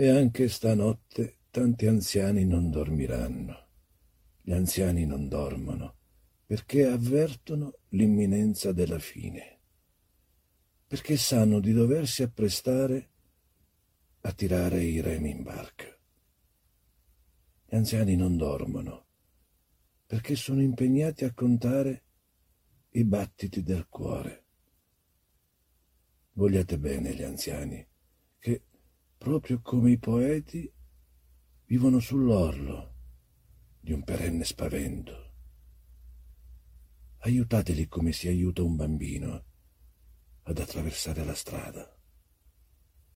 E anche stanotte tanti anziani non dormiranno. Gli anziani non dormono perché avvertono l'imminenza della fine, perché sanno di doversi apprestare a tirare i remi in barca. Gli anziani non dormono perché sono impegnati a contare i battiti del cuore. Vogliate bene gli anziani, che, proprio come i poeti, vivono sull'orlo di un perenne spavento. Aiutateli come si aiuta un bambino ad attraversare la strada.